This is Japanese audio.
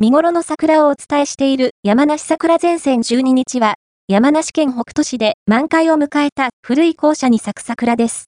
見頃の桜をお伝えしている山梨桜前線12日は、山梨県北杜市で満開を迎えた古い校舎に咲く桜です。